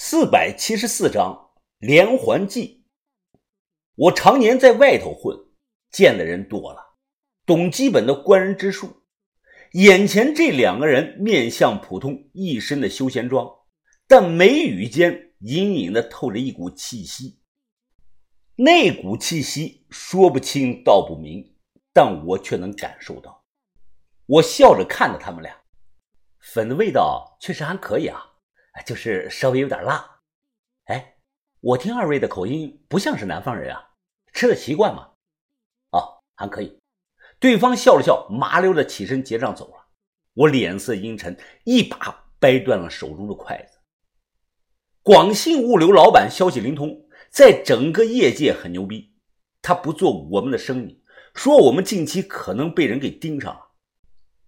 四百七十四章连环计。我常年在外头混，见的人多了，懂基本的观人之术。眼前这两个人面相普通，一身的休闲装，但眉宇间隐隐的透着一股气息。那股气息说不清道不明，但我却能感受到。我笑着看着他们俩，粉的味道确实还可以啊。就是稍微有点辣，哎，我听二位的口音不像是南方人啊，吃的习惯吗？哦，还可以。对方笑了笑，麻溜的起身结账走了。我脸色阴沉，一把掰断了手中的筷子。广信物流老板消息灵通，在整个业界很牛逼。他不做我们的生意，说我们近期可能被人给盯上了。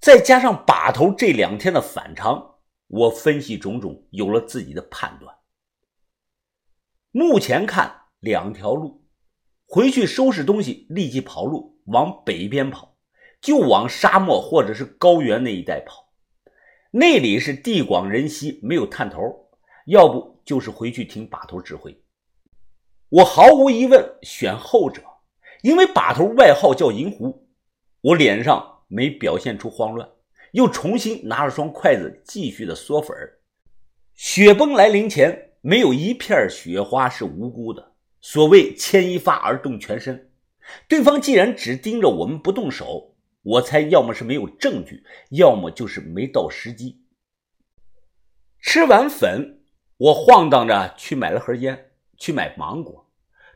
再加上把头这两天的反常。我分析种种，有了自己的判断。目前看两条路，回去收拾东西，立即跑路，往北边跑，就往沙漠或者是高原那一带跑。那里是地广人稀，没有探头，要不就是回去听把头指挥。我毫无疑问选后者，因为把头外号叫银狐。我脸上没表现出慌乱。又重新拿了双筷子，继续的嗦粉。雪崩来临前，没有一片雪花是无辜的。所谓牵一发而动全身，对方既然只盯着我们不动手，我猜要么是没有证据，要么就是没到时机。吃完粉，我晃荡着去买了盒烟，去买芒果，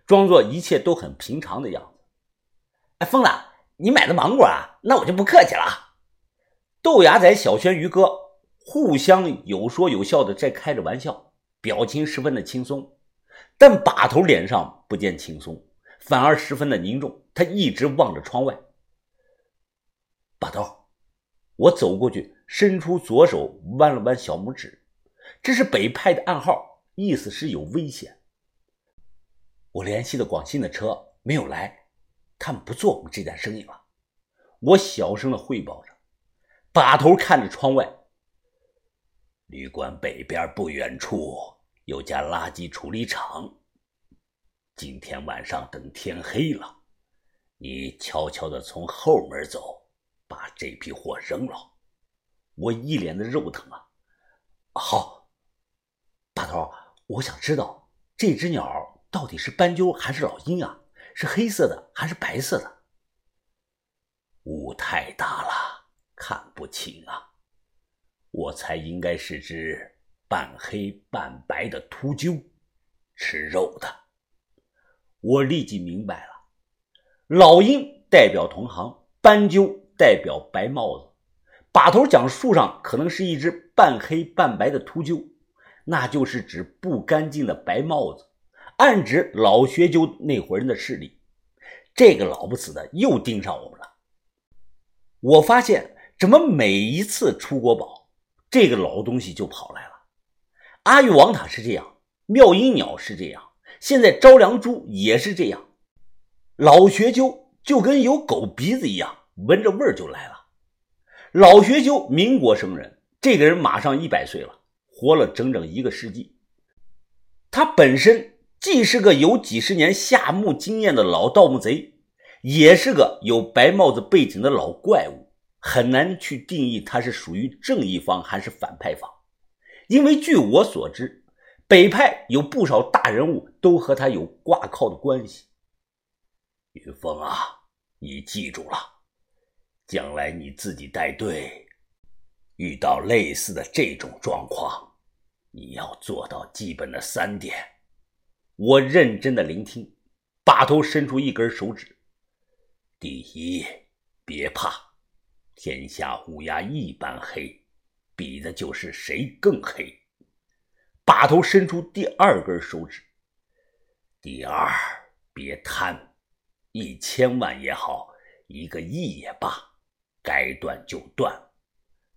装作一切都很平常的样子。哎，疯子，你买的芒果啊？那我就不客气了。豆芽仔、小轩、于哥互相有说有笑的在开着玩笑，表情十分的轻松。但把头脸上不见轻松，反而十分的凝重。他一直望着窗外。把头，我走过去，伸出左手，弯了弯小拇指，这是北派的暗号，意思是有危险。我联系的广信的车没有来，他们不做我们这单生意了。我小声的汇报着。把头看着窗外，旅馆北边不远处有家垃圾处理厂。今天晚上等天黑了，你悄悄的从后门走，把这批货扔了。我一脸的肉疼啊！好，大头，我想知道这只鸟到底是斑鸠还是老鹰啊？是黑色的还是白色的？雾太大了。看不清啊，我猜应该是只半黑半白的秃鹫，吃肉的。我立即明白了，老鹰代表同行，斑鸠代表白帽子。把头讲树上可能是一只半黑半白的秃鹫，那就是指不干净的白帽子，暗指老学究那伙人的势力。这个老不死的又盯上我们了。我发现。怎么每一次出国宝，这个老东西就跑来了？阿育王塔是这样，妙音鸟是这样，现在招良珠也是这样。老学究就跟有狗鼻子一样，闻着味儿就来了。老学究民国生人，这个人马上一百岁了，活了整整一个世纪。他本身既是个有几十年下墓经验的老盗墓贼，也是个有白帽子背景的老怪物。很难去定义他是属于正义方还是反派方，因为据我所知，北派有不少大人物都和他有挂靠的关系。云峰啊，你记住了，将来你自己带队，遇到类似的这种状况，你要做到基本的三点。我认真的聆听，把头伸出一根手指。第一，别怕。天下乌鸦一般黑，比的就是谁更黑。把头伸出第二根手指。第二，别贪，一千万也好，一个亿也罢，该断就断。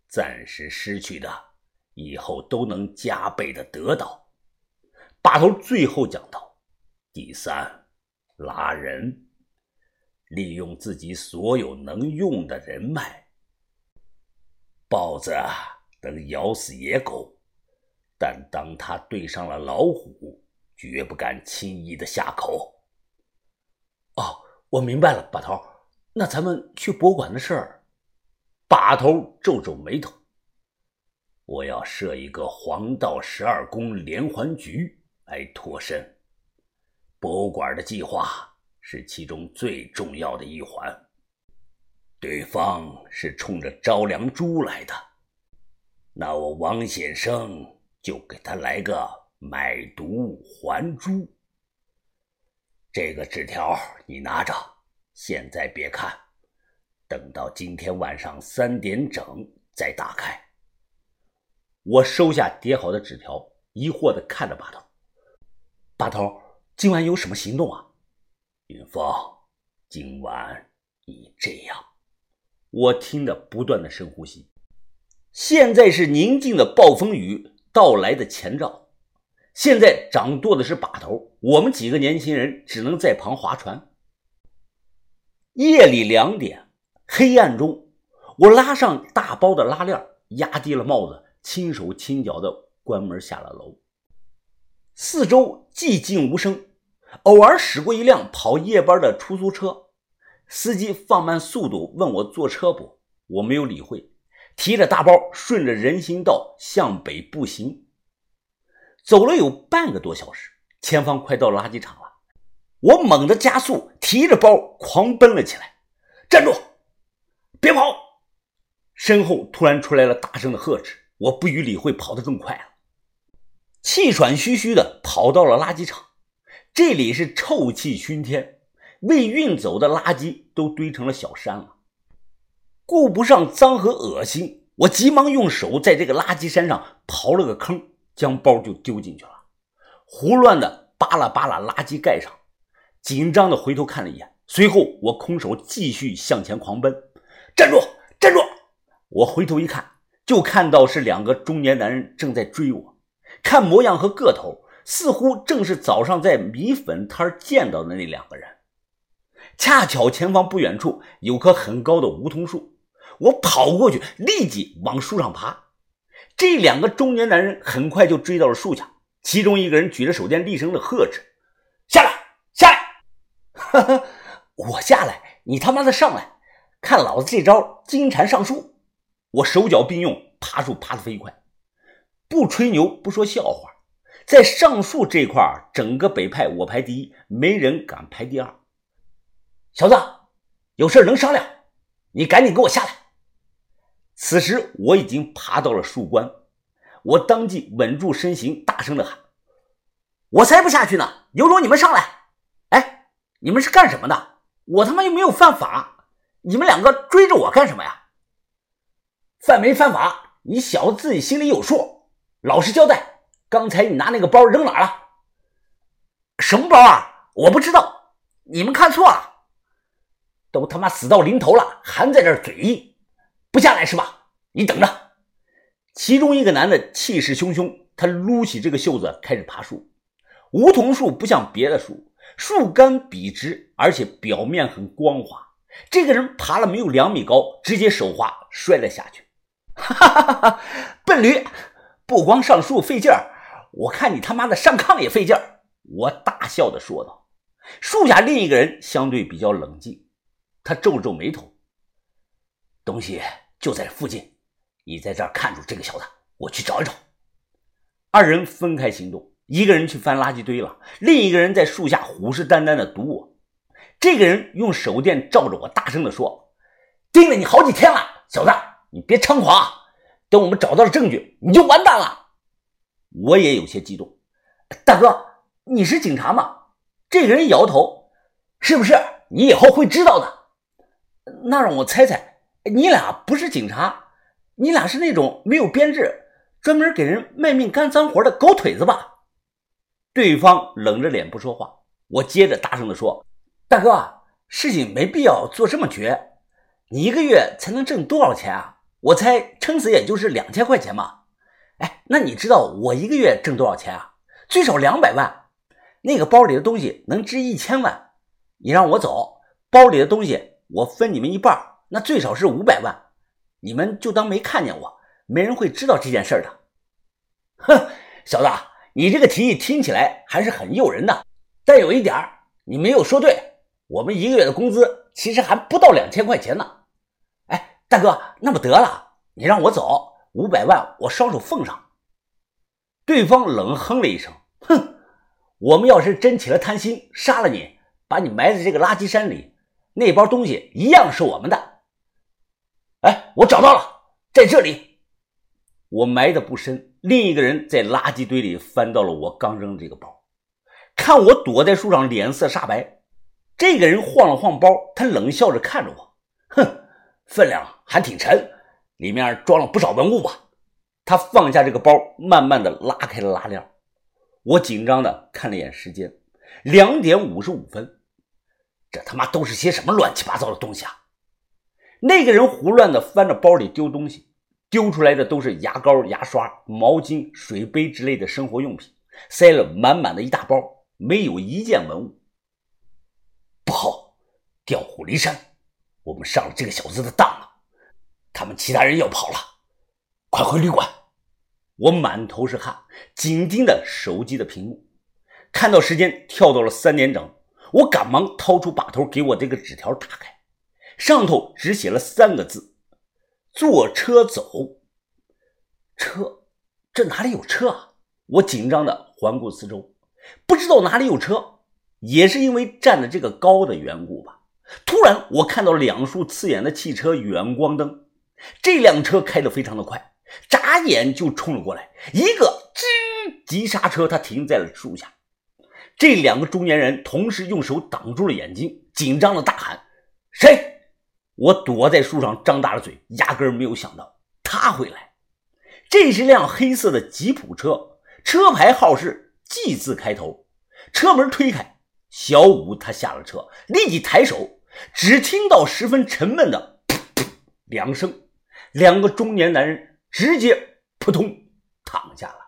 暂时失去的，以后都能加倍的得到。把头最后讲到：第三，拉人，利用自己所有能用的人脉。豹子能咬死野狗，但当他对上了老虎，绝不敢轻易的下口。哦，我明白了，把头。那咱们去博物馆的事儿，把头皱皱眉头。我要设一个黄道十二宫连环局来脱身，博物馆的计划是其中最重要的一环。对方是冲着招良珠来的，那我王显生就给他来个买椟还珠。这个纸条你拿着。现在别看，等到今天晚上三点整再打开。我收下叠好的纸条，疑惑的看着把头。把头，今晚有什么行动啊？云峰，今晚你这样。我听着不断的深呼吸。现在是宁静的暴风雨到来的前兆。现在掌舵的是把头，我们几个年轻人只能在旁划船。夜里两点，黑暗中，我拉上大包的拉链，压低了帽子，轻手轻脚的关门下了楼。四周寂静无声，偶尔驶过一辆跑夜班的出租车，司机放慢速度问我坐车不？我没有理会，提着大包顺着人行道向北步行。走了有半个多小时，前方快到垃圾场了。我猛地加速，提着包狂奔了起来。站住！别跑！身后突然出来了大声的呵斥。我不予理会，跑得更快了，气喘吁吁的跑到了垃圾场。这里是臭气熏天，未运走的垃圾都堆成了小山了。顾不上脏和恶心，我急忙用手在这个垃圾山上刨了个坑，将包就丢进去了，胡乱的扒拉扒拉垃圾盖上。紧张的回头看了一眼，随后我空手继续向前狂奔。站住！站住！我回头一看，就看到是两个中年男人正在追我。看模样和个头，似乎正是早上在米粉摊见到的那两个人。恰巧前方不远处有棵很高的梧桐树，我跑过去，立即往树上爬。这两个中年男人很快就追到了树下，其中一个人举着手电，厉声的呵斥：“下来！下来！”哈哈，我下来，你他妈的上来，看老子这招金蝉上树！我手脚并用，爬树爬得飞快。不吹牛，不说笑话，在上树这块整个北派我排第一，没人敢排第二。小子，有事能商量，你赶紧给我下来！此时我已经爬到了树冠，我当即稳住身形，大声的喊：“我才不下去呢！有种你们上来！”哎你们是干什么的？我他妈又没有犯法，你们两个追着我干什么呀？犯没犯法？你小子自己心里有数，老实交代。刚才你拿那个包扔哪了？什么包啊？我不知道，你们看错了。都他妈死到临头了，还在这嘴硬，不下来是吧？你等着。其中一个男的气势汹汹，他撸起这个袖子开始爬树。梧桐树不像别的树。树干笔直，而且表面很光滑。这个人爬了没有两米高，直接手滑摔了下去。哈哈哈哈笨驴，不光上树费劲儿，我看你他妈的上炕也费劲儿。我大笑的说道。树下另一个人相对比较冷静，他皱了皱眉头。东西就在附近，你在这儿看住这个小子，我去找一找。二人分开行动。一个人去翻垃圾堆了，另一个人在树下虎视眈眈的堵我。这个人用手电照着我，大声的说：“盯了你好几天了，小子，你别猖狂！等我们找到了证据，你就完蛋了。”我也有些激动，大哥，你是警察吗？这个人摇头：“是不是？你以后会知道的。”那让我猜猜，你俩不是警察，你俩是那种没有编制、专门给人卖命干脏活的狗腿子吧？对方冷着脸不说话，我接着大声地说：“大哥，事情没必要做这么绝，你一个月才能挣多少钱啊？我猜撑死也就是两千块钱嘛。哎，那你知道我一个月挣多少钱啊？最少两百万。那个包里的东西能值一千万，你让我走，包里的东西我分你们一半，那最少是五百万。你们就当没看见我，没人会知道这件事的。哼。”小子，你这个提议听起来还是很诱人的，但有一点你没有说对，我们一个月的工资其实还不到两千块钱呢。哎，大哥，那么得了，你让我走，五百万我双手奉上。对方冷哼了一声，哼，我们要是真起了贪心，杀了你，把你埋在这个垃圾山里，那包东西一样是我们的。哎，我找到了，在这里。我埋的不深，另一个人在垃圾堆里翻到了我刚扔的这个包，看我躲在树上，脸色煞白。这个人晃了晃包，他冷笑着看着我，哼，分量还挺沉，里面装了不少文物吧？他放下这个包，慢慢的拉开了拉链。我紧张的看了一眼时间，两点五十五分。这他妈都是些什么乱七八糟的东西啊！那个人胡乱的翻着包里丢东西。丢出来的都是牙膏、牙刷、毛巾、水杯之类的生活用品，塞了满满的一大包，没有一件文物。不好，调虎离山，我们上了这个小子的当了。他们其他人要跑了，快回旅馆！我满头是汗，紧盯着手机的屏幕，看到时间跳到了三点整，我赶忙掏出把头给我这个纸条打开，上头只写了三个字。坐车走，车，这哪里有车啊？我紧张的环顾四周，不知道哪里有车，也是因为站的这个高的缘故吧。突然，我看到两束刺眼的汽车远光灯，这辆车开得非常的快，眨眼就冲了过来，一个吱急刹车，他停在了树下。这两个中年人同时用手挡住了眼睛，紧张的大喊：“谁？”我躲在树上，张大了嘴，压根没有想到他会来。这是辆黑色的吉普车，车牌号是 G 字开头。车门推开，小五他下了车，立即抬手，只听到十分沉闷的“噗噗”两声，两个中年男人直接扑通躺下了，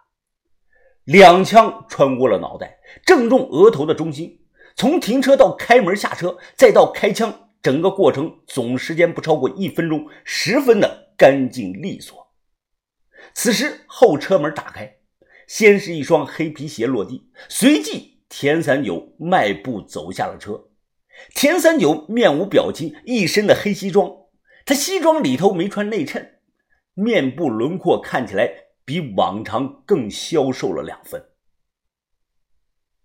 两枪穿过了脑袋，正中额头的中心。从停车到开门下车，再到开枪。整个过程总时间不超过一分钟，十分的干净利索。此时后车门打开，先是一双黑皮鞋落地，随即田三九迈步走下了车。田三九面无表情，一身的黑西装，他西装里头没穿内衬，面部轮廓看起来比往常更消瘦了两分。